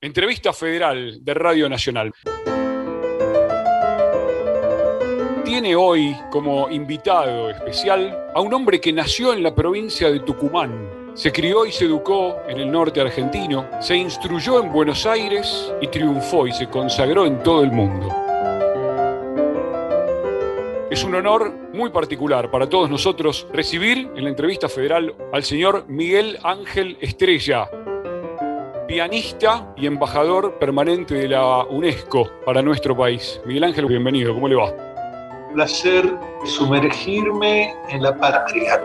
Entrevista Federal de Radio Nacional. Tiene hoy como invitado especial a un hombre que nació en la provincia de Tucumán. Se crió y se educó en el norte argentino, se instruyó en Buenos Aires y triunfó y se consagró en todo el mundo. Es un honor muy particular para todos nosotros recibir en la entrevista federal al señor Miguel Ángel Estrella, pianista y embajador permanente de la UNESCO para nuestro país. Miguel Ángel, bienvenido, ¿cómo le va? Un placer sumergirme en la patria.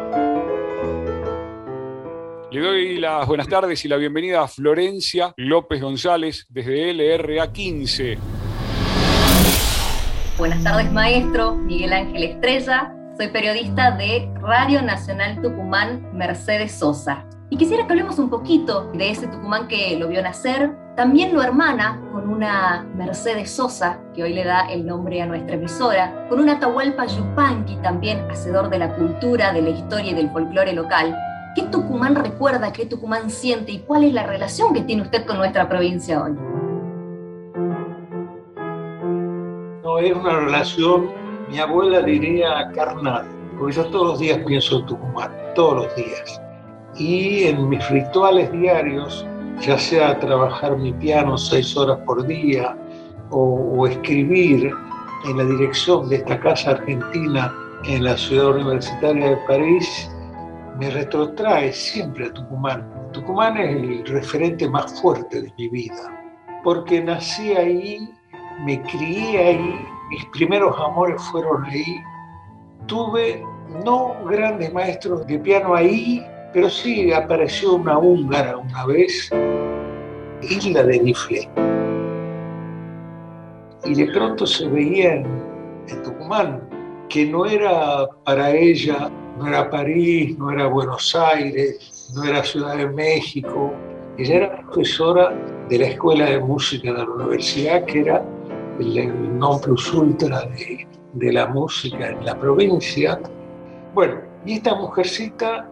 Le doy las buenas tardes y la bienvenida a Florencia López González desde LRA 15. Buenas tardes, maestro. Miguel Ángel Estrella. Soy periodista de Radio Nacional Tucumán, Mercedes Sosa. Y quisiera que hablemos un poquito de ese Tucumán que lo vio nacer. También lo hermana con una Mercedes Sosa, que hoy le da el nombre a nuestra emisora, con una Atahualpa Yupanqui, también hacedor de la cultura, de la historia y del folclore local. ¿Qué Tucumán recuerda, qué Tucumán siente y cuál es la relación que tiene usted con nuestra provincia hoy? No, es una relación, mi abuela diría carnal, porque yo todos los días pienso en Tucumán, todos los días y en mis rituales diarios, ya sea trabajar mi piano seis horas por día o, escribir en la dirección de esta casa argentina en la ciudad universitaria de París, me retrotrae siempre a Tucumán. Tucumán es el referente más fuerte de mi vida, porque nací ahí, me crié ahí, mis primeros amores fueron ahí, tuve no grandes maestros de piano ahí, pero sí apareció una húngara una vez, Isla de Nifle. Y de pronto se veía en, Tucumán que no era para ella, no era París, no era Buenos Aires, no era Ciudad de México. Ella era profesora de la Escuela de Música de la Universidad, que era el, non plus ultra de, de la música en la provincia. Bueno, y esta mujercita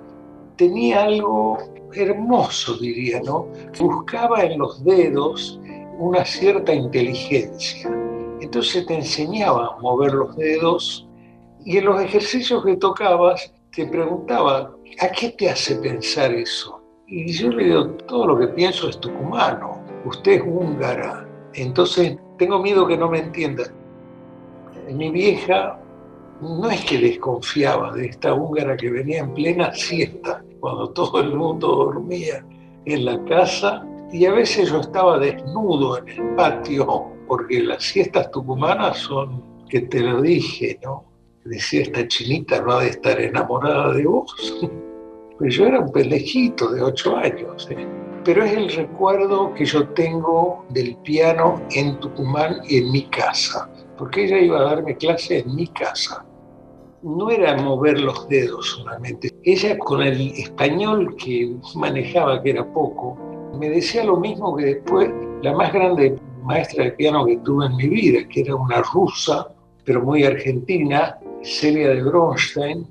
tenía algo hermoso, diría, ¿no? Buscaba en los dedos una cierta inteligencia. Entonces te enseñaba a mover los dedos y en los ejercicios que tocabas te preguntaba, ¿a qué te hace pensar eso? Y yo le digo, todo lo que pienso es tucumano, usted es húngara, entonces tengo miedo que no me entienda. Mi vieja no es que desconfiaba de esta húngara que venía en plena siesta, cuando todo el mundo dormía en la casa, y a veces yo estaba desnudo en el patio, porque las siestas tucumanas son, que te lo dije, ¿no? Decía, esta chinita no ha de estar enamorada de vos. Pues yo era un pendejito de ocho años, ¿eh? pero es el recuerdo que yo tengo del piano en Tucumán y en mi casa, porque ella iba a darme clase en mi casa no era mover los dedos solamente. Ella con el español que manejaba, que era poco, me decía lo mismo que después la más grande maestra de piano que tuve en mi vida, que era una rusa, pero muy argentina, Celia de Bronstein.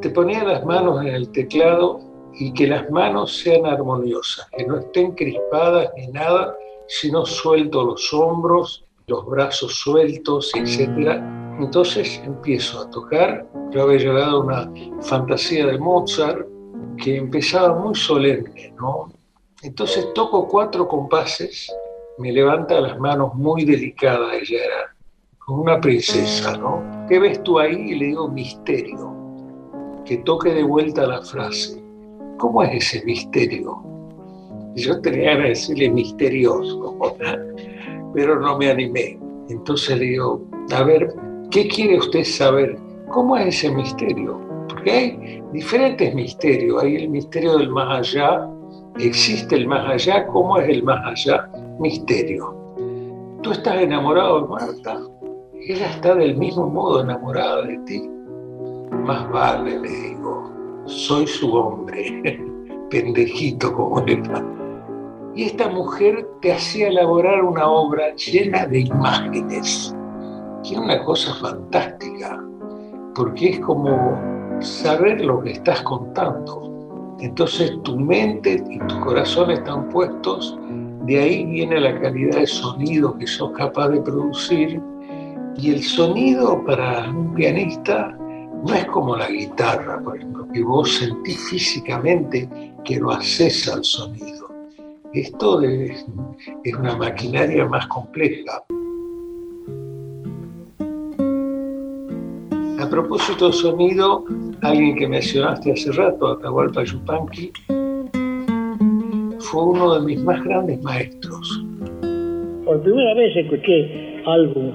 Te ponía las manos en el teclado y que las manos sean armoniosas, que no estén crispadas ni nada, sino suelto los hombros, los brazos sueltos, etc. Entonces empiezo a tocar. Yo había llegado a una fantasía de Mozart que empezaba muy solemne, ¿no? Entonces toco cuatro compases, me levanta las manos muy delicadas, ella era como una princesa, ¿no? ¿Qué ves tú ahí? Y le digo misterio. Que toque de vuelta la frase. ¿Cómo es ese misterio? yo tenía que decirle misterioso pero no me animé. Entonces le digo, a ver, ¿qué quiere usted saber? ¿Cómo es ese misterio? Porque hay diferentes misterios. Hay el misterio del más allá, existe el más allá, ¿cómo es el más allá? Misterio. ¿Tú estás enamorado de Marta? Ella está del mismo modo enamorada de ti. Más vale, le digo, soy su hombre, pendejito como era. Y esta mujer te hacía elaborar una obra llena de imágenes, que es una cosa fantástica, porque es como saber lo que estás contando. Entonces tu mente y tu corazón están puestos, de ahí viene la calidad de sonido que sos capaz de producir. Y el sonido para un pianista no es como la guitarra, por ejemplo, que vos sentís físicamente que lo haces al sonido. Esto es, una maquinaria más compleja. A propósito de sonido, alguien que mencionaste hace rato, Atahualpa Yupanqui, fue uno de mis más grandes maestros. Por primera vez escuché algo,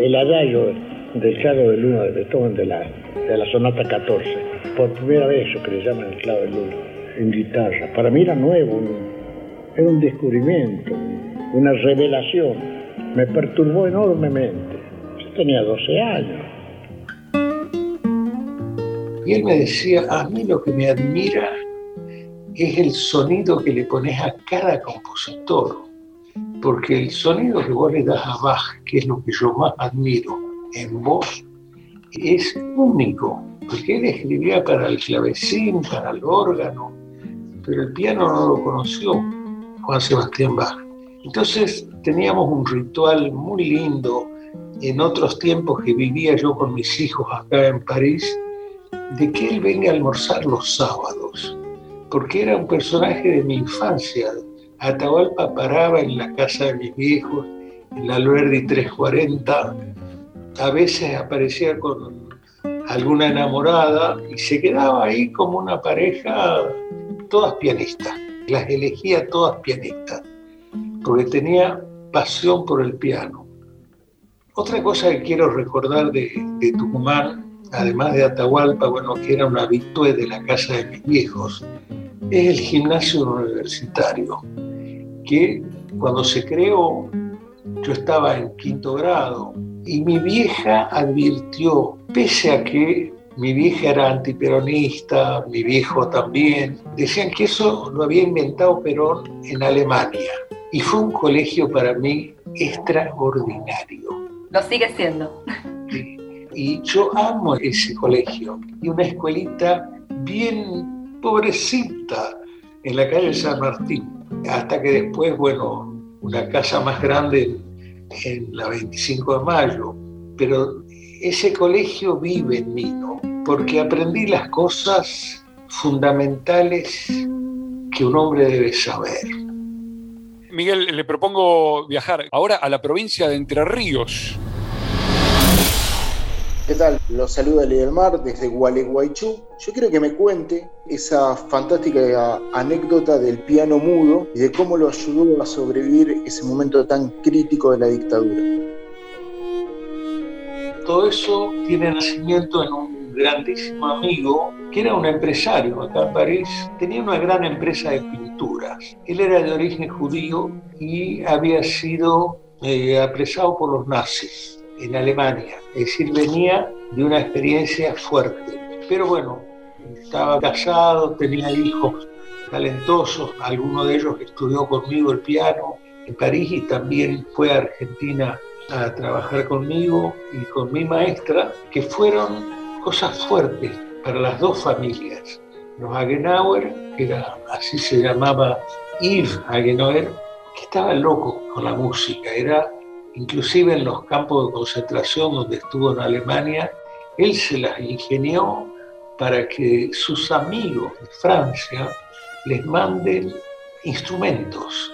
el adagio del Claro de Luna de Beethoven de la, de la Sonata 14. Por primera vez eso que le llaman el Claro de Luna, en guitarra. Para mí era nuevo, era un descubrimiento, una revelación. Me perturbó enormemente. Yo tenía 12 años y él me decía, a mí lo que me admira es el sonido que le pones a cada compositor, porque el sonido que vos le das a Bach, que es lo que yo más admiro en vos, es único, porque él escribía para el clavecín, para el órgano, pero el piano no lo conoció Juan Sebastián Bach. Entonces teníamos un ritual muy lindo en otros tiempos que vivía yo con mis hijos acá en París, de que él venga a almorzar los sábados, porque era un personaje de mi infancia. Atahualpa paraba en la casa de mis viejos, en la Alberdi 340, a veces aparecía con alguna enamorada y se quedaba ahí como una pareja, todas pianistas, las elegía todas pianistas, porque tenía pasión por el piano. Otra cosa que quiero recordar de, Tucumán además de Atahualpa, bueno, que era un habitué de la casa de mis viejos, es el gimnasio universitario, que cuando se creó, yo estaba en quinto grado y mi vieja advirtió, pese a que mi vieja era antiperonista, mi viejo también, decían que eso lo había inventado Perón en Alemania y fue un colegio para mí extraordinario. Lo sigue siendo. Y yo amo ese colegio. Y una escuelita bien pobrecita en la calle San Martín. Hasta que después, bueno, una casa más grande en la 25 de mayo. Pero ese colegio vive en mí, ¿no? Porque aprendí las cosas fundamentales que un hombre debe saber. Miguel, le propongo viajar ahora a la provincia de Entre Ríos. ¿Qué tal? Los saluda del Mar desde Gualeguaychú. Yo quiero que me cuente esa fantástica anécdota del piano mudo y de cómo lo ayudó a sobrevivir ese momento tan crítico de la dictadura. Todo eso tiene nacimiento en un grandísimo amigo que era un empresario acá en París. Tenía una gran empresa de pinturas. Él era de origen judío y había sido eh, apresado por los nazis en Alemania. Es decir, venía de una experiencia fuerte. Pero bueno, estaba casado, tenía hijos talentosos, alguno de ellos estudió conmigo el piano en París y también fue a Argentina a trabajar conmigo y con mi maestra, que fueron cosas fuertes para las dos familias. Los Agenauer, que era, así se llamaba Yves Agenauer, que estaba loco con la música, era inclusive en los campos de concentración donde estuvo en Alemania, él se las ingenió para que sus amigos de Francia les manden instrumentos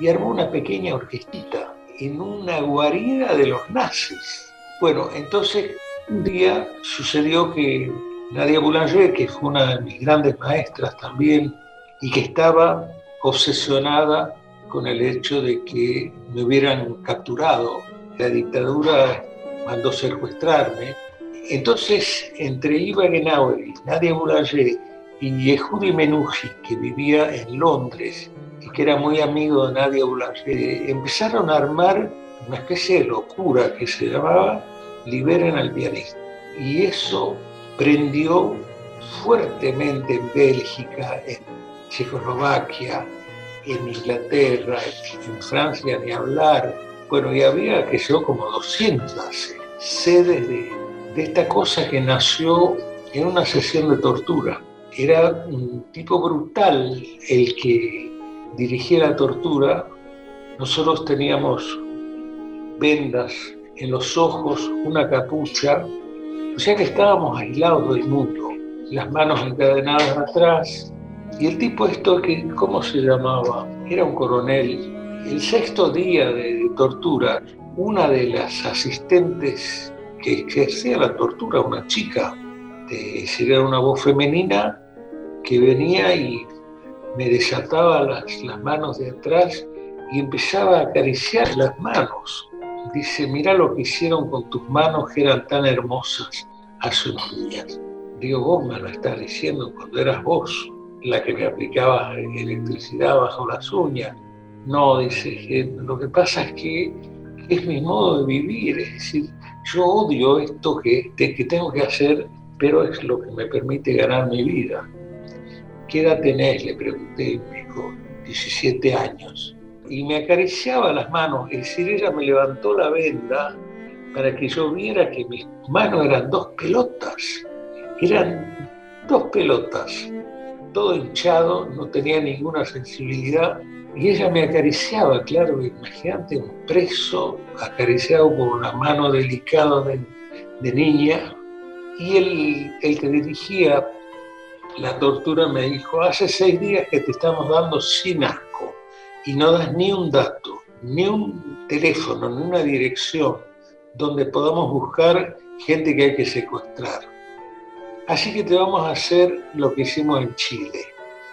y armó una pequeña orquestita en una guarida de los nazis. Bueno, entonces un día sucedió que Nadia Boulanger, que fue una de mis grandes maestras también y que estaba obsesionada con el hecho de que me hubieran capturado. La dictadura mandó secuestrarme. Entonces, entre Ivan Genauer y Nadia Boulanger y Yehudi Menuhi, que vivía en Londres y que era muy amigo de Nadia Boulanger, empezaron a armar una especie de locura que se llamaba Liberen al pianista. Y eso prendió fuertemente en Bélgica, en Checoslovaquia, en Inglaterra, en Francia ni hablar. Bueno, y había, que yo, como 200 sedes de, de esta cosa que nació en una sesión de tortura era un tipo brutal el que dirigía la tortura. Nosotros teníamos vendas en los ojos, una capucha, o sea que estábamos aislados del mundo, las manos encadenadas atrás. Y el tipo esto, que, ¿cómo se llamaba? Era un coronel. El sexto día de tortura, una de las asistentes que ejercía la tortura, una chica, de, era una voz femenina que venía y me desataba las, las manos de atrás y empezaba a acariciar las manos. Dice, mira lo que hicieron con tus manos que eran tan hermosas hace unos días. Digo, vos me lo estás diciendo cuando eras vos la que me aplicaba electricidad bajo las uñas. No, dice, lo que pasa es que es mi modo de vivir, es decir, yo odio esto que, que tengo que hacer, pero es lo que me permite ganar mi vida. ¿Qué edad tenés? Le pregunté, me dijo, 17 años. Y me acariciaba las manos, es decir, ella me levantó la venda para que yo viera que mis manos eran dos pelotas, eran dos pelotas, todo hinchado, no tenía ninguna sensibilidad. Y ella me acariciaba, claro, imagínate un preso acariciado por una mano delicada de, niña. Y el, el que dirigía la tortura me dijo, hace seis días que te estamos dando sin asco y no das ni un dato, ni un teléfono, ni una dirección donde podamos buscar gente que hay que secuestrar. Así que te vamos a hacer lo que hicimos en Chile.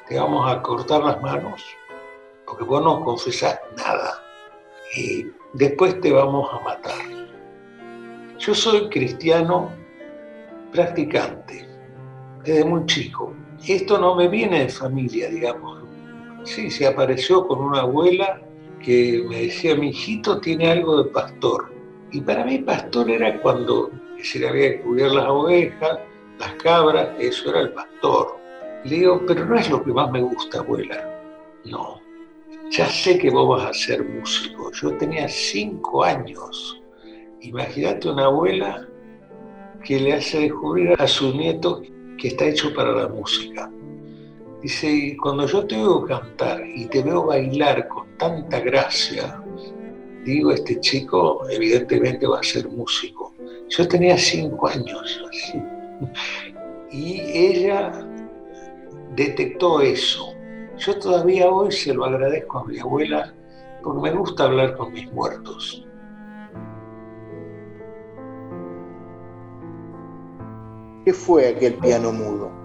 Te vamos a cortar las manos, porque vos no confesás nada. Y después te vamos a matar. Yo soy cristiano practicante desde muy chico. Esto no me viene de familia, digamos. Sí, se apareció con una abuela que me decía, mi hijito tiene algo de pastor. Y para mí pastor era cuando se le había que cuidar las ovejas, las cabras, eso era el pastor. Le digo, pero no es lo que más me gusta, abuela. No, ya sé que vos vas a ser músico. Yo tenía cinco años. Imagínate una abuela que le hace descubrir a su nieto que está hecho para la música. Dice, cuando yo te veo cantar y te veo bailar con tanta gracia, digo, este chico evidentemente va a ser músico. Yo tenía cinco años así. Y ella detectó eso. Yo todavía hoy se lo agradezco a mi abuela porque me gusta hablar con mis muertos. ¿Qué fue aquel piano mudo?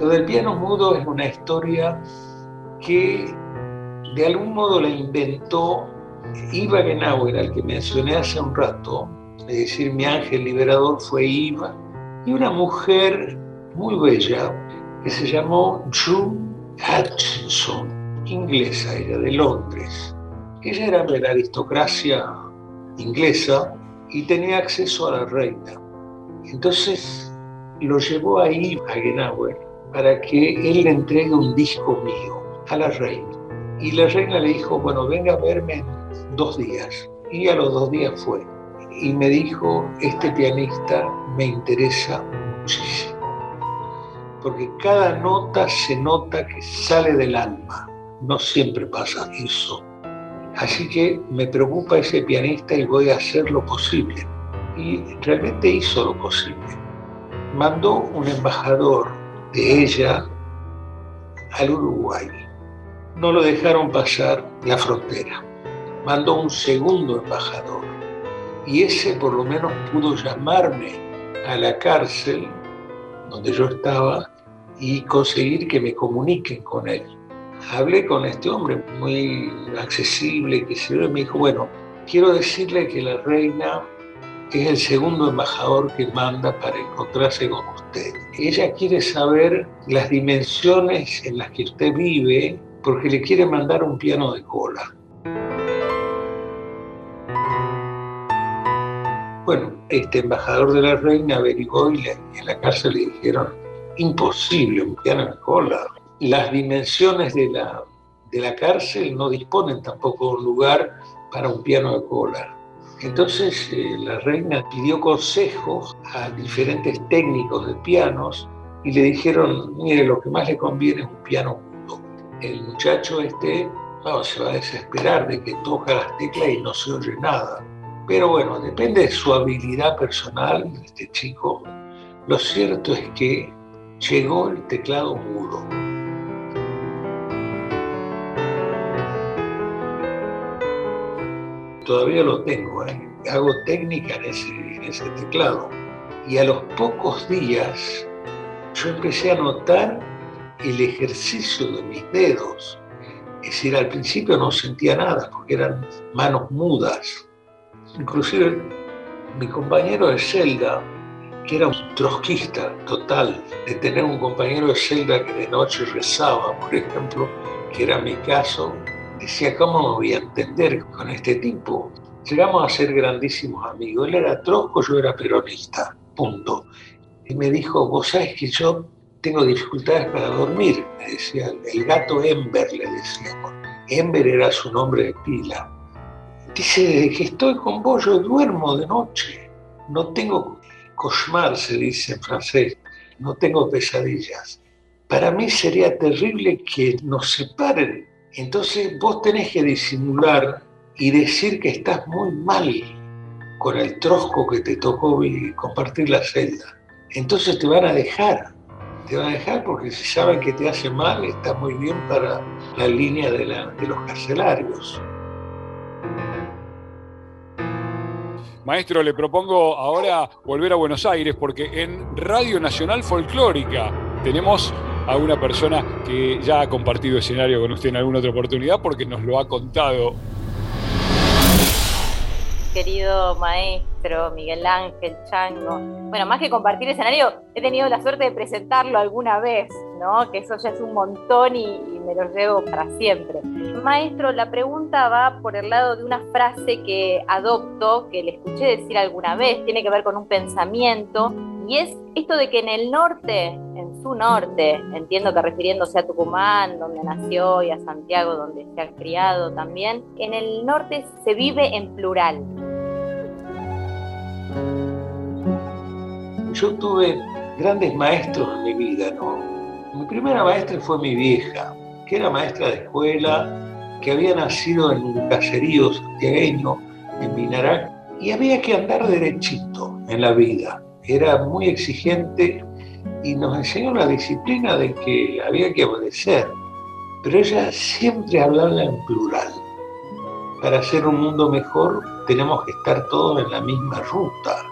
Lo del piano mudo es una historia que de algún modo la inventó Iva Genauer, al que mencioné hace un rato, es decir, mi ángel liberador fue Iva, y una mujer muy bella que se llamó June Hutchinson, inglesa, ella de Londres. Ella era de la aristocracia inglesa y tenía acceso a la reina. Entonces lo llevó a Genauer para que él le entregue un disco mío a la reina. Y la reina le dijo, bueno, venga a verme dos días. Y a los dos días fue. Y me dijo, este pianista me interesa muchísimo. Porque cada nota se nota que sale del alma. No siempre pasa eso. Así que me preocupa ese pianista y voy a hacer lo posible. Y realmente hizo lo posible mandó un embajador de ella al Uruguay. No lo dejaron pasar la frontera. Mandó un segundo embajador y ese por lo menos pudo llamarme a la cárcel donde yo estaba y conseguir que me comuniquen con él. Hablé con este hombre muy accesible, que se me dijo, bueno, quiero decirle que la reina es el segundo embajador que manda para encontrarse con usted. Ella quiere saber las dimensiones en las que usted vive porque le quiere mandar un piano de cola. Bueno, este embajador de la reina averiguó y en la cárcel le dijeron, imposible un piano de cola. Las dimensiones de la, de la cárcel no disponen tampoco de un lugar para un piano de cola entonces eh, la reina pidió consejos a diferentes técnicos de pianos y le dijeron, mire, lo que más le conviene es un piano mudo. El muchacho este se va a desesperar de que toca las teclas y no se oye nada. Pero bueno, depende de su habilidad personal este chico. Lo cierto es que llegó el teclado mudo. Todavía lo tengo, ¿eh? hago técnica en ese, teclado. Y a los pocos días yo empecé a notar el ejercicio de mis dedos. Es decir, al principio no sentía nada porque eran manos mudas. Inclusive mi compañero de celda, que era un trotskista total, de tener un compañero de celda que de noche rezaba, por ejemplo, que era mi caso, decía, ¿cómo me voy a entender con este tipo? Llegamos a ser grandísimos amigos. Él era trosco, yo era peronista, punto y me dijo, vos sabés que yo tengo dificultades para dormir, me decía, el gato Ember, le decíamos. Ember era su nombre de pila. Dice, desde que estoy con vos yo duermo de noche, no tengo cauchemar, se dice en francés, no tengo pesadillas. Para mí sería terrible que nos separen. Entonces vos tenés que disimular y decir que estás muy mal con el trosco que te tocó compartir la celda entonces te van a dejar. Te van a dejar porque si saben que te hace mal, está muy bien para la línea de, los carcelarios. Maestro, le propongo ahora volver a Buenos Aires porque en Radio Nacional Folclórica tenemos a una persona que ya ha compartido escenario con usted en alguna otra oportunidad porque nos lo ha contado querido maestro Miguel Ángel Chango. Bueno, más que compartir escenario, he tenido la suerte de presentarlo alguna vez, ¿no? Que eso ya es un montón y, me lo llevo para siempre. Maestro, la pregunta va por el lado de una frase que adopto, que le escuché decir alguna vez, tiene que ver con un pensamiento, y es esto de que en el norte, en su norte, entiendo que refiriéndose a Tucumán, donde nació, y a Santiago, donde se ha criado también, en el norte se vive en plural. Yo tuve grandes maestros en mi vida, ¿no? Mi primera maestra fue mi vieja, que era maestra de escuela, que había nacido en un caserío santiagueño, en Minará, y había que andar derechito en la vida. Era muy exigente y nos enseñó la disciplina de que había que obedecer. Pero ella siempre hablaba en plural. Para hacer un mundo mejor tenemos que estar todos en la misma ruta.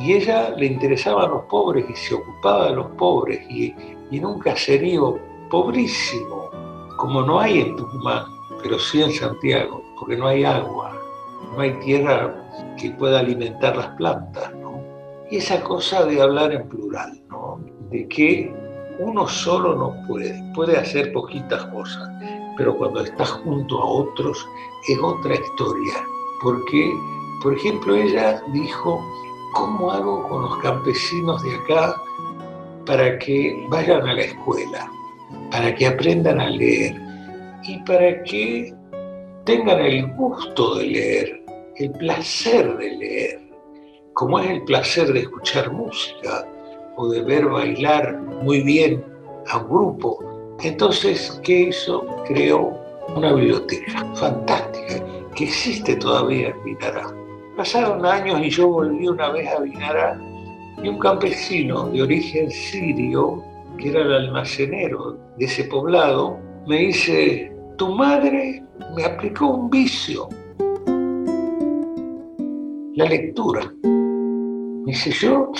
Y ella le interesaba a los pobres y se ocupaba de los pobres. Y, y en un caserío pobrísimo, como no hay en Tucumán, pero sí en Santiago, porque no hay agua, no hay tierra que pueda alimentar las plantas, esa cosa de hablar en plural, ¿no? De que uno solo no puede, puede hacer poquitas cosas, pero cuando estás junto a otros es otra historia. Porque, por ejemplo, ella dijo, ¿cómo hago con los campesinos de acá para que vayan a la escuela, para que aprendan a leer y para que tengan el gusto de leer, el placer de leer, como es el placer de escuchar música o de ver bailar muy bien a un grupo. Entonces, ¿qué hizo? Creó una biblioteca fantástica que existe todavía en Vinará. Pasaron años y yo volví una vez a Vinará y un campesino de origen sirio, que era el almacenero de ese poblado, me dice, tu madre me aplicó un vicio, la lectura. Dice, yo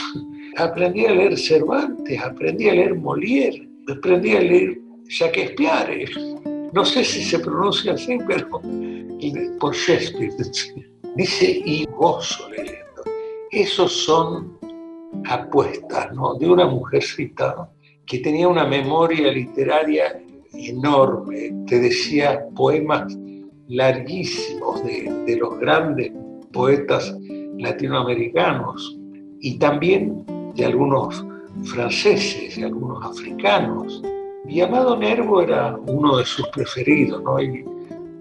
aprendí a leer Cervantes, aprendí a leer Molière, aprendí a leer Shakespeare. No sé si se pronuncia así, pero por Shakespeare. Dice, y gozo leyendo. Esos son apuestas ¿no? de una mujercita que tenía una memoria literaria enorme, te decía poemas larguísimos de, de los grandes poetas latinoamericanos y también de algunos franceses y algunos africanos. Mi amado Nervo era uno de sus preferidos, ¿no? Y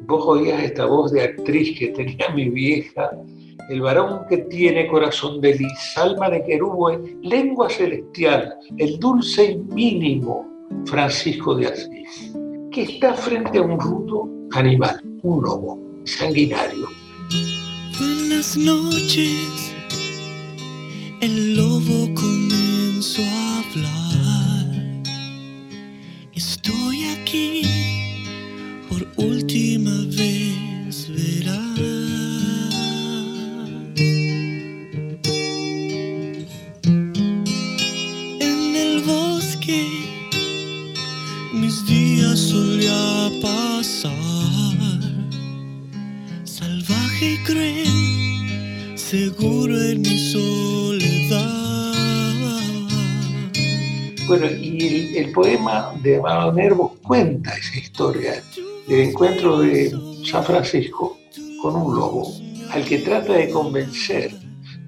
vos oías esta voz de actriz que tenía mi vieja el varón que tiene corazón de lis, alma de querube, lengua celestial, el dulce y mínimo Francisco de Asís, que está frente a un rudo animal, un lobo sanguinario. Buenas noches, el lobo comenzó a hablar. Estoy aquí por última vez, verás. En el bosque mis días solía pasar, salvaje y cruel, seguro en mi soledad. Bueno, y el, poema de Amado Nervos cuenta esa historia del encuentro de San Francisco con un lobo, al que trata de convencer.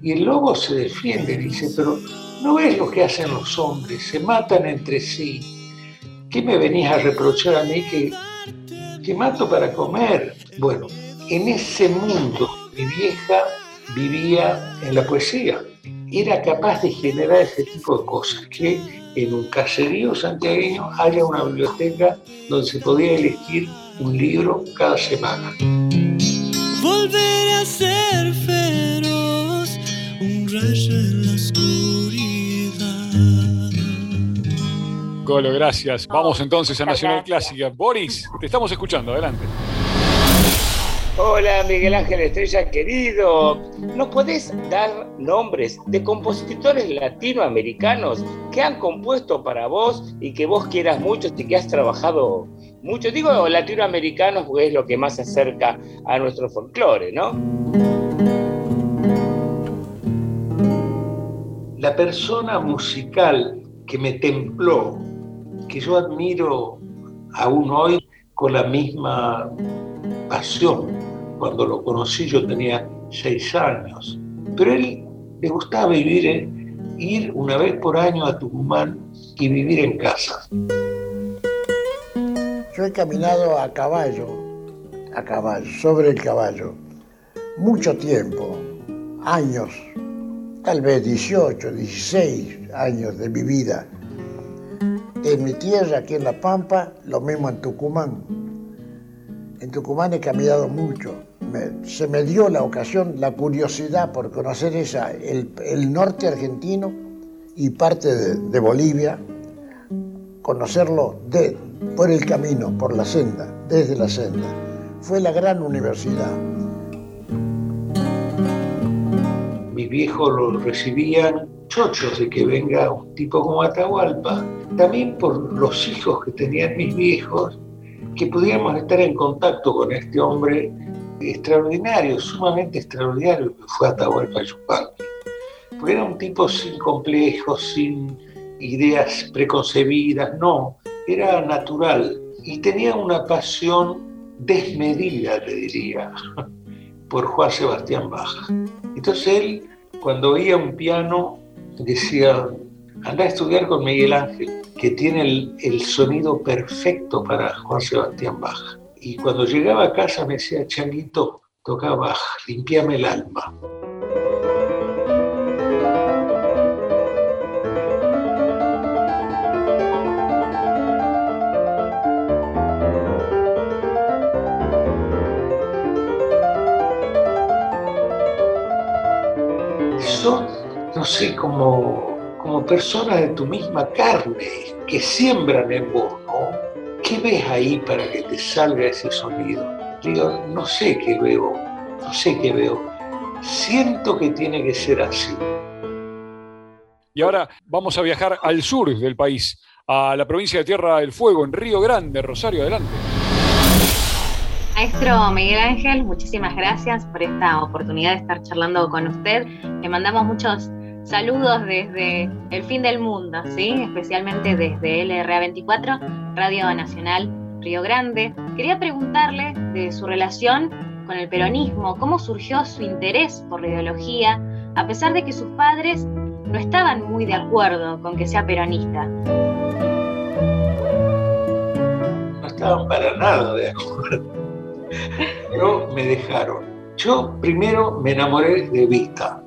Y el lobo se defiende, dice, pero ¿no ves lo que hacen los hombres? Se matan entre sí. ¿Qué me venís a reprochar a mí que, que mato para comer? Bueno, en ese mundo mi vieja vivía en la poesía. Era capaz de generar ese tipo de cosas, que en un caserío santiagueño haya una biblioteca donde se podía elegir un libro cada semana. Volveré a ser feroz, un rayo en la oscuridad. Golo, gracias. Vamos entonces a Nacional Clásica. Boris, te estamos escuchando, adelante. Hola Miguel Ángel Estrella querido, ¿nos podés dar nombres de compositores latinoamericanos que han compuesto para vos y que vos quieras mucho y que has trabajado mucho? Digo latinoamericanos porque es lo que más se acerca a nuestro folclore, ¿no? La persona musical que me templó, que yo admiro aún hoy con la misma pasión. Cuando lo conocí yo tenía seis años, pero él le gustaba vivir, ir una vez por año a Tucumán y vivir en casa. Yo he caminado a caballo, a caballo, sobre el caballo, mucho tiempo, años, tal vez 18, 16 años de mi vida. En mi tierra, aquí en La Pampa, lo mismo en Tucumán. En Tucumán he caminado mucho. Se me dio la ocasión, la curiosidad por conocer esa, el, norte argentino y parte de, Bolivia, conocerlo de, por el camino, por la senda, desde la senda. Fue la gran universidad. Mis viejos lo recibían chochos de que venga un tipo como Atahualpa, también por los hijos que tenían mis viejos, que pudiéramos estar en contacto con este hombre extraordinario, sumamente extraordinario que fue Atahualpa Yupanqui. Porque era un tipo sin complejos, sin ideas preconcebidas, no, era natural y tenía una pasión desmedida, te diría, por Juan Sebastián Bach. Entonces él, cuando oía un piano, decía, anda a estudiar con Miguel Ángel, que tiene el, el sonido perfecto para Juan Sebastián Bach. Y cuando llegaba a casa me decía, Changuito, toca Bach, limpiame el alma. Son, no sé, como, como personas de tu misma carne que siembran en vos. ¿Qué ves ahí para que te salga ese sonido? Digo, no sé qué veo, no sé qué veo. Siento que tiene que ser así. Y ahora vamos a viajar al sur del país, a la provincia de Tierra del Fuego, en Río Grande, Rosario, adelante. Maestro Miguel Ángel, muchísimas gracias por esta oportunidad de estar charlando con usted. Le mandamos muchos saludos desde el fin del mundo, ¿sí? especialmente desde LRA24, Radio Nacional Río Grande. Quería preguntarle de su relación con el peronismo, cómo surgió su interés por la ideología, a pesar de que sus padres no estaban muy de acuerdo con que sea peronista. No estaban para nada de acuerdo. Pero me dejaron. Yo primero me enamoré de Vita,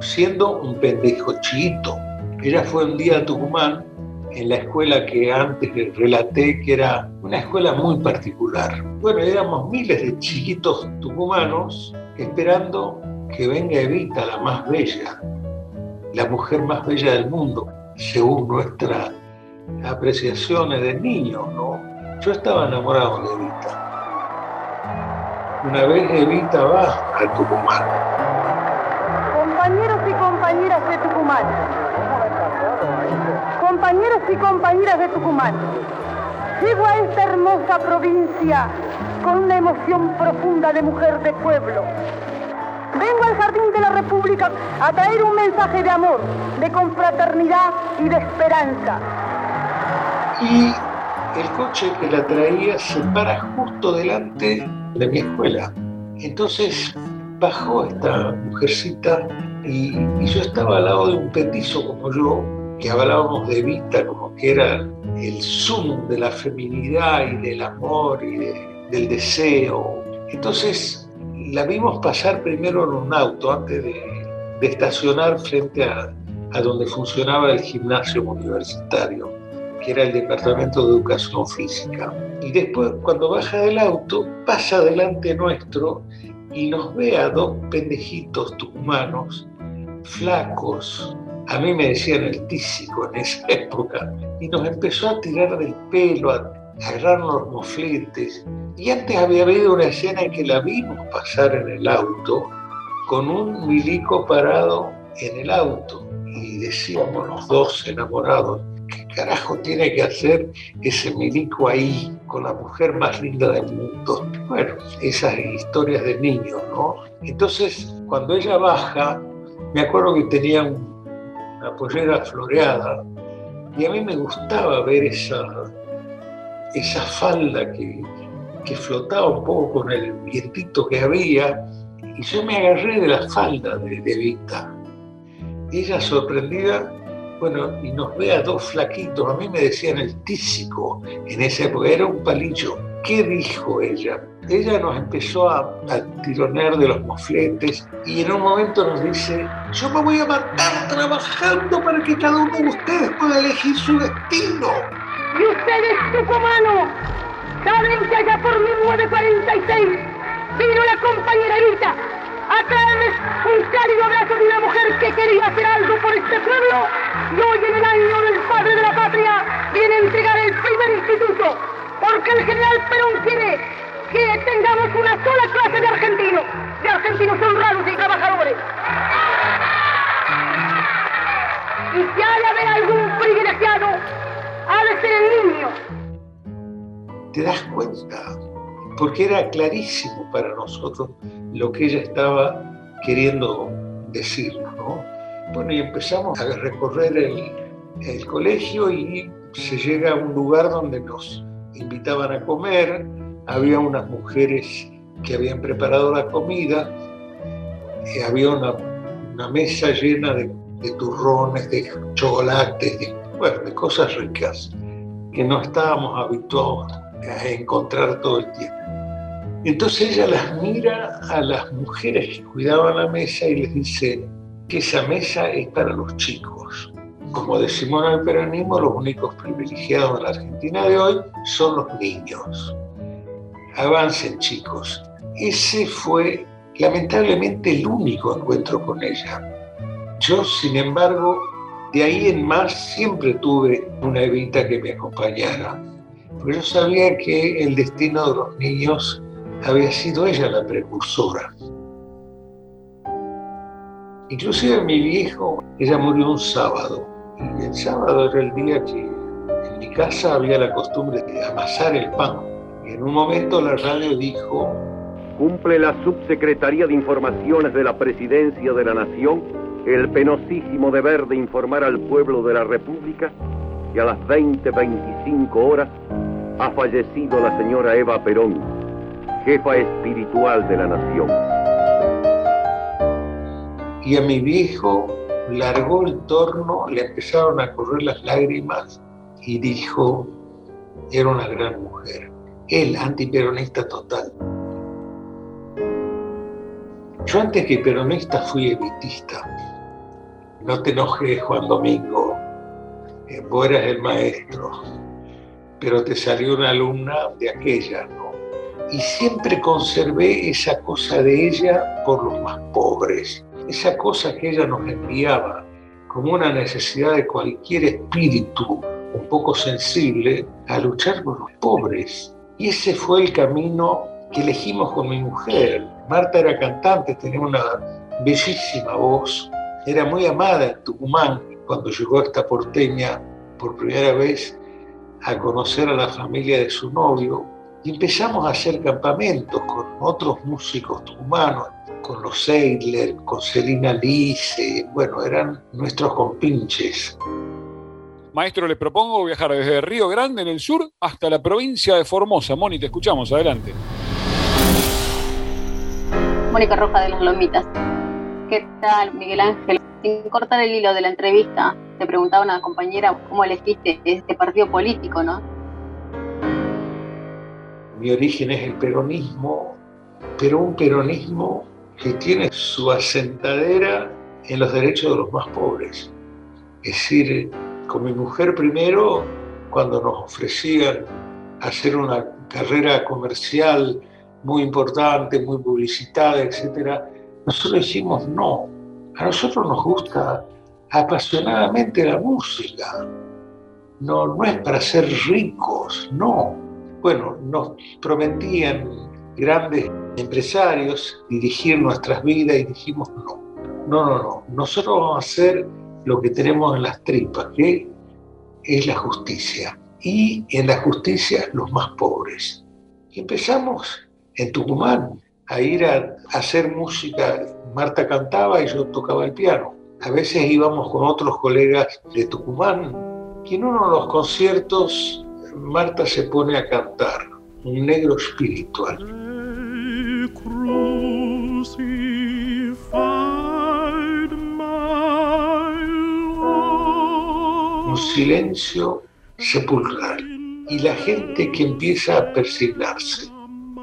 siendo un pendejo chiquito. Ella fue un día a Tucumán, en la escuela que antes relaté, que era una escuela muy particular. Bueno, éramos miles de chiquitos tucumanos esperando que venga Evita, la más bella, la mujer más bella del mundo, según nuestras apreciaciones de niños, ¿no? Yo estaba enamorado de Evita. Una vez Evita va a Tucumán. Tucumán. Compañeros y compañeras de Tucumán. Llego a esta hermosa provincia con una emoción profunda de mujer de pueblo. Vengo al Jardín de la República a traer un mensaje de amor, de confraternidad y de esperanza. Y el coche que la traía se para justo delante de mi escuela. Entonces bajó esta mujercita y, y, yo estaba al lado de un petizo como yo, que hablábamos de Vita como que era el zoom de la feminidad y del amor y de, del deseo. Entonces la vimos pasar primero en un auto antes de, de estacionar frente a, a donde funcionaba el gimnasio universitario que era el Departamento de Educación Física. Y después, cuando baja del auto, pasa delante nuestro y nos ve a dos pendejitos tucumanos, flacos, a mí me decían el tísico en esa época, y nos empezó a tirar del pelo, a agarrarnos los mofletes. Y antes había habido una escena en que la vimos pasar en el auto con un milico parado en el auto. Y decíamos los dos enamorados, ¿qué carajo tiene que hacer ese milico ahí con la mujer más linda del mundo? Bueno, esas historias de niños, ¿no? Entonces, cuando ella baja, me acuerdo que tenía una pollera floreada y a mí me gustaba ver esa, esa falda que, que flotaba un poco con el vientito que había y yo me agarré de la falda de, de Vita. Ella sorprendida bueno, y nos ve a dos flaquitos, a mí me decían el tísico en esa época, era un palillo. ¿Qué dijo ella? Ella nos empezó a, a tironear de los mofletes y en un momento nos dice, yo me voy a matar trabajando para que cada uno de ustedes pueda elegir su destino. Y ustedes, tucumanos, saben que allá por 1946 vino la compañera Evita a traerles un cálido abrazo de una mujer que quería hacer algo por este pueblo y hoy en el año del padre de la patria viene a entregar el primer instituto porque el general Perón quiere que tengamos una sola clase de argentinos, de argentinos honrados y trabajadores. Y si ha de haber algún privilegiado, ha de ser el niño. ¿Te das cuenta? Porque era clarísimo para nosotros lo que ella estaba queriendo decirnos, ¿no? Bueno, y empezamos a recorrer el, el colegio y se llega a un lugar donde nos invitaban a comer, había unas mujeres que habían preparado la comida, y había una, mesa llena de, turrones, de chocolates, de, de cosas ricas que no estábamos habituados a encontrar todo el tiempo. Entonces ella las mira a las mujeres que cuidaban la mesa y les dice que esa mesa es para los chicos. Como decimos en el peronismo, los únicos privilegiados en la Argentina de hoy son los niños. Avancen chicos. Ese fue lamentablemente el único encuentro con ella. Yo, sin embargo, de ahí en más siempre tuve una Evita que me acompañara. Porque yo sabía que el destino de los niños había sido ella la precursora. Inclusive mi viejo, ella murió un sábado, y el sábado era el día que en mi casa había la costumbre de amasar el pan. Y en un momento la radio dijo... Cumple la Subsecretaría de Informaciones de la Presidencia de la Nación el penosísimo deber de informar al pueblo de la República que a las 20.25 horas ha fallecido la señora Eva Perón, jefa espiritual de la nación. Y a mi viejo largó el torno, le empezaron a correr las lágrimas y dijo, era una gran mujer, él antiperonista total. Yo antes que peronista fui evitista. No te enojes, Juan Domingo. Eh, vos eras el maestro, pero te salió una alumna de aquella, ¿no? Y siempre conservé esa cosa de ella por los más pobres, esa cosa que ella nos enviaba como una necesidad de cualquier espíritu un poco sensible a luchar por los pobres. Y ese fue el camino que elegimos con mi mujer. Marta era cantante, tenía una bellísima voz, era muy amada en Tucumán cuando llegó a esta porteña por primera vez a conocer a la familia de su novio y empezamos a hacer campamentos con otros músicos tucumanos, con los Seidler, con Celina Lice, bueno, eran nuestros compinches. Maestro, le propongo viajar desde Río Grande en el sur hasta la provincia de Formosa. Moni, te escuchamos, adelante. Mónica Roja de las Lomitas. ¿Qué tal, Miguel Ángel? Sin cortar el hilo de la entrevista, te preguntaba una compañera cómo elegiste este partido político, ¿no? Mi origen es el peronismo, pero un peronismo que tiene su asentadera en los derechos de los más pobres. Es decir, con mi mujer primero, cuando nos ofrecían hacer una carrera comercial muy importante, muy publicitada, etc., nosotros decimos no. A nosotros nos gusta apasionadamente la música. No, no es para ser ricos, no. Bueno, nos prometían grandes empresarios dirigir nuestras vidas y dijimos no. No, no, no. Nosotros vamos a hacer lo que tenemos en las tripas, que es la justicia. Y en la justicia los más pobres. Y empezamos en Tucumán a ir a, hacer música. Marta cantaba y yo tocaba el piano. A veces íbamos con otros colegas de Tucumán, que en uno de los conciertos Marta se pone a cantar, un negro espiritual. Silencio sepulcral y la gente que empieza a persignarse.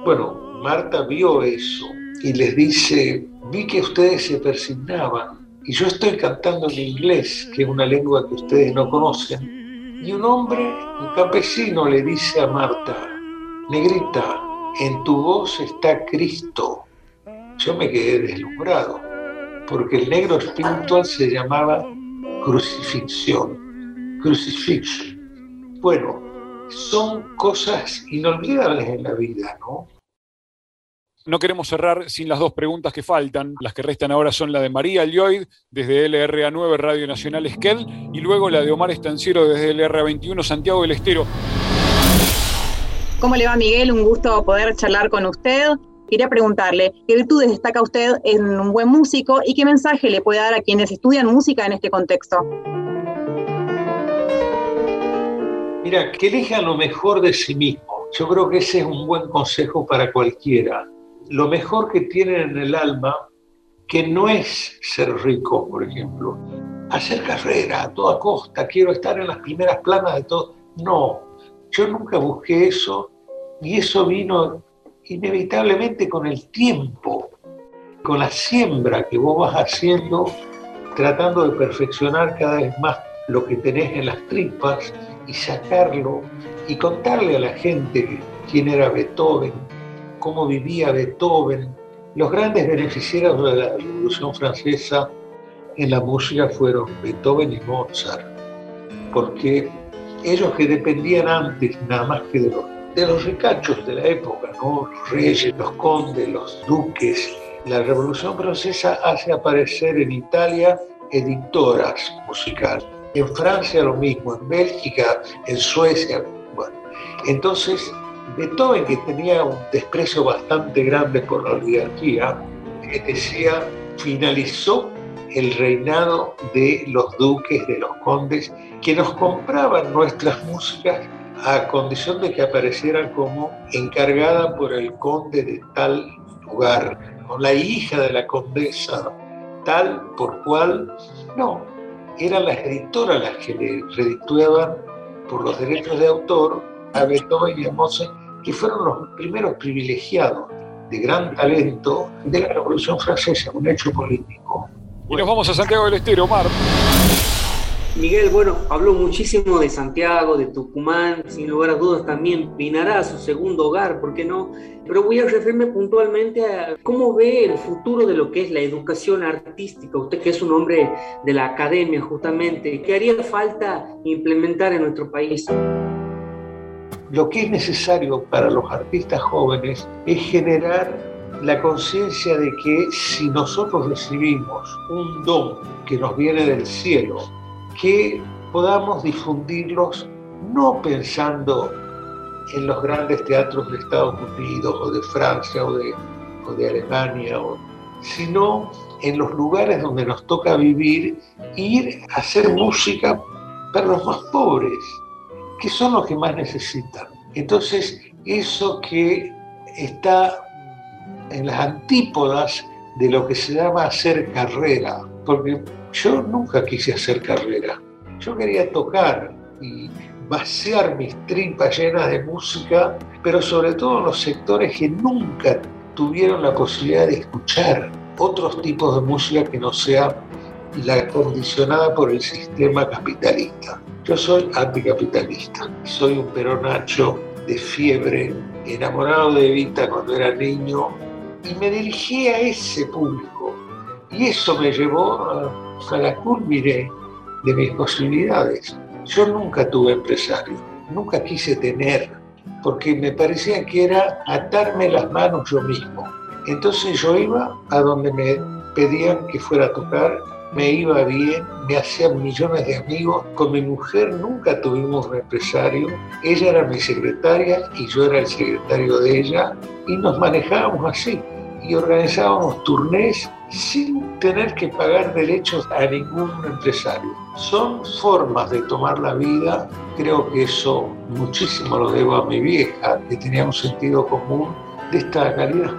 Bueno, Marta vio eso y les dice, vi que ustedes se persignaban y yo estoy cantando en inglés, que es una lengua que ustedes no conocen. Y un hombre, un campesino, le dice a Marta, negrita, en tu voz está Cristo. Yo me quedé deslumbrado, porque el negro espiritual se llamaba crucifixión, crucifixion. Bueno, son cosas inolvidables en la vida, ¿no? No queremos cerrar sin las dos preguntas que faltan. Las que restan ahora son la de María Lloyd desde LRA9 Radio Nacional Esquel y luego la de Omar Estanciero desde LRA21 Santiago del Estero. ¿Cómo le va Miguel? Un gusto poder charlar con usted. Quería preguntarle, ¿qué virtudes destaca usted en un buen músico y qué mensaje le puede dar a quienes estudian música en este contexto? Mira, que elija lo mejor de sí mismo. Yo creo que ese es un buen consejo para cualquiera lo mejor que tienen en el alma, que no es ser rico, por ejemplo, hacer carrera a toda costa, quiero estar en las primeras planas de todo. No, yo nunca busqué eso y eso vino inevitablemente con el tiempo, con la siembra que vos vas haciendo, tratando de perfeccionar cada vez más lo que tenés en las tripas y sacarlo y contarle a la gente quién era Beethoven, cómo vivía Beethoven. Los grandes beneficiarios de la Revolución Francesa en la música fueron Beethoven y Mozart, porque ellos que dependían antes nada más que de los, de los recachos de la época, ¿no? los reyes, los condes, los duques, la Revolución Francesa hace aparecer en Italia editoras musicales, en Francia lo mismo, en Bélgica, en Suecia. Bueno, entonces Beethoven, que tenía un desprecio bastante grande por la oligarquía, decía, finalizó el reinado de los duques, de los condes, que nos compraban nuestras músicas a condición de que aparecieran como encargada por el conde de tal lugar, o la hija de la condesa, tal por cual, no, eran las editoras las que le redituaban por los derechos de autor a Beethoven y a Mozart, que fueron los primeros privilegiados. de gran talento de la Revolución Francesa, un hecho político. Y nos vamos a Santiago del Estero, Mar. Miguel, bueno, habló muchísimo de Santiago, de Tucumán, sin lugar a dudas también Pinará, su segundo hogar, ¿por qué no? Pero voy a referirme puntualmente a cómo ve el futuro de lo que es la educación artística, usted que es un hombre de la academia justamente, ¿qué haría falta implementar en nuestro país? Lo que es necesario para los artistas jóvenes es generar la conciencia de que si nosotros recibimos un don que nos viene del cielo, que podamos difundirlos no pensando en los grandes teatros de Estados Unidos o de Francia o de, o de Alemania, sino en los lugares donde nos toca vivir, ir a hacer música para los más pobres, que son los que más necesitan. Entonces, eso que está en las antípodas de lo que se llama hacer carrera, porque yo nunca quise hacer carrera, yo quería tocar y vaciar mis tripas llenas de música, pero sobre todo en los sectores que nunca tuvieron la posibilidad de escuchar otros tipos de música que no sea la condicionada por el sistema capitalista. Yo soy anticapitalista, soy un peronacho de fiebre, enamorado de Evita cuando era niño, y me dirigí a ese público. Y eso me llevó a, la culmine de mis posibilidades. Yo nunca tuve empresario, nunca quise tener, porque me parecía que era atarme las manos yo mismo. Entonces yo iba a donde me pedían que fuera a tocar, me iba bien, me hacían millones de amigos. Con mi mujer nunca tuvimos un empresario, ella era mi secretaria y yo era el secretario de ella y nos manejábamos así y organizábamos turnés sin tener que pagar derechos a ningún empresario. Son formas de tomar la vida, creo que eso muchísimo lo debo a mi vieja, que tenía un sentido común de esta calidad.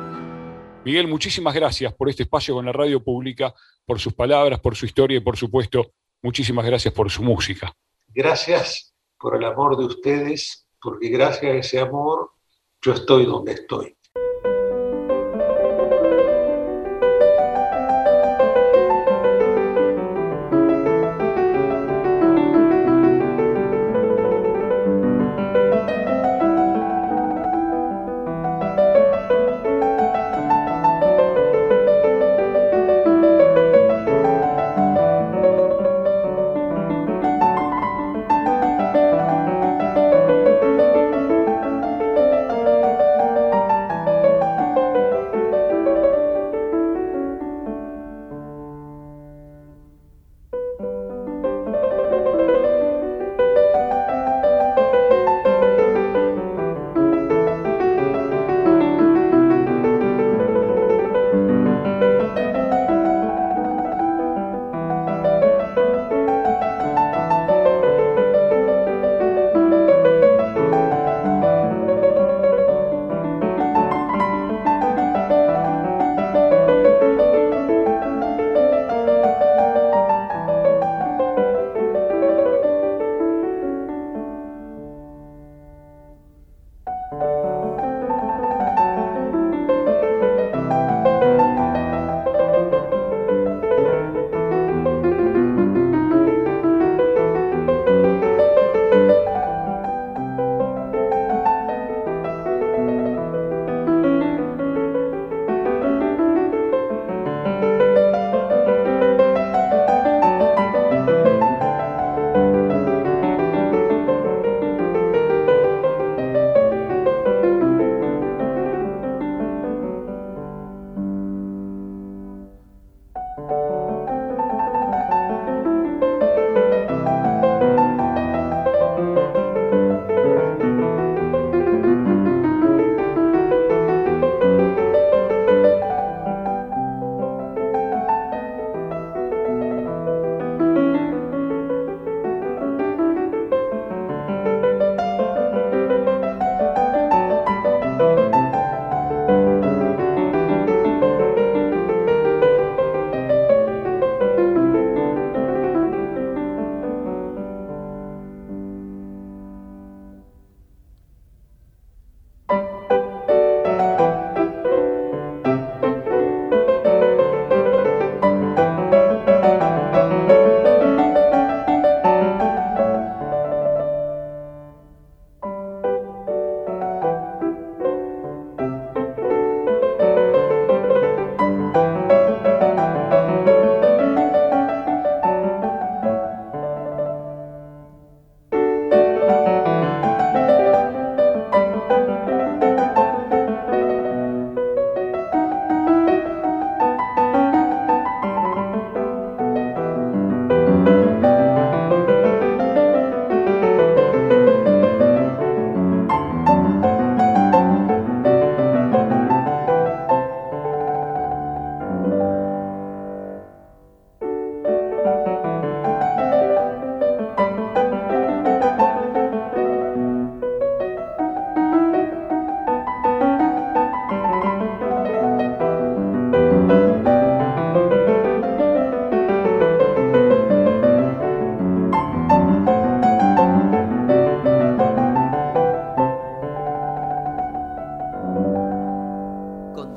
Miguel, muchísimas gracias por este espacio con la radio pública, por sus palabras, por su historia y por supuesto, muchísimas gracias por su música. Gracias por el amor de ustedes, porque gracias a ese amor yo estoy donde estoy.